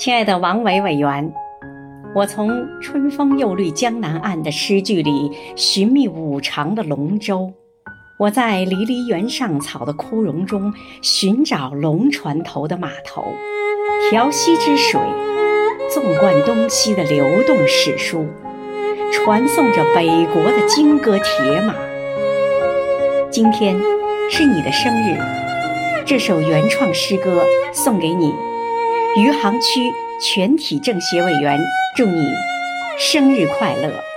亲爱的王伟委员，我从“春风又绿江南岸”的诗句里寻觅五常的龙舟，我在离离原上草的枯荣中寻找龙船头的码头。调溪之水，纵贯东西的流动史书，传颂着北国的金戈铁马。今天是你的生日，这首原创诗歌送给你。余杭区全体政协委员祝你生日快乐。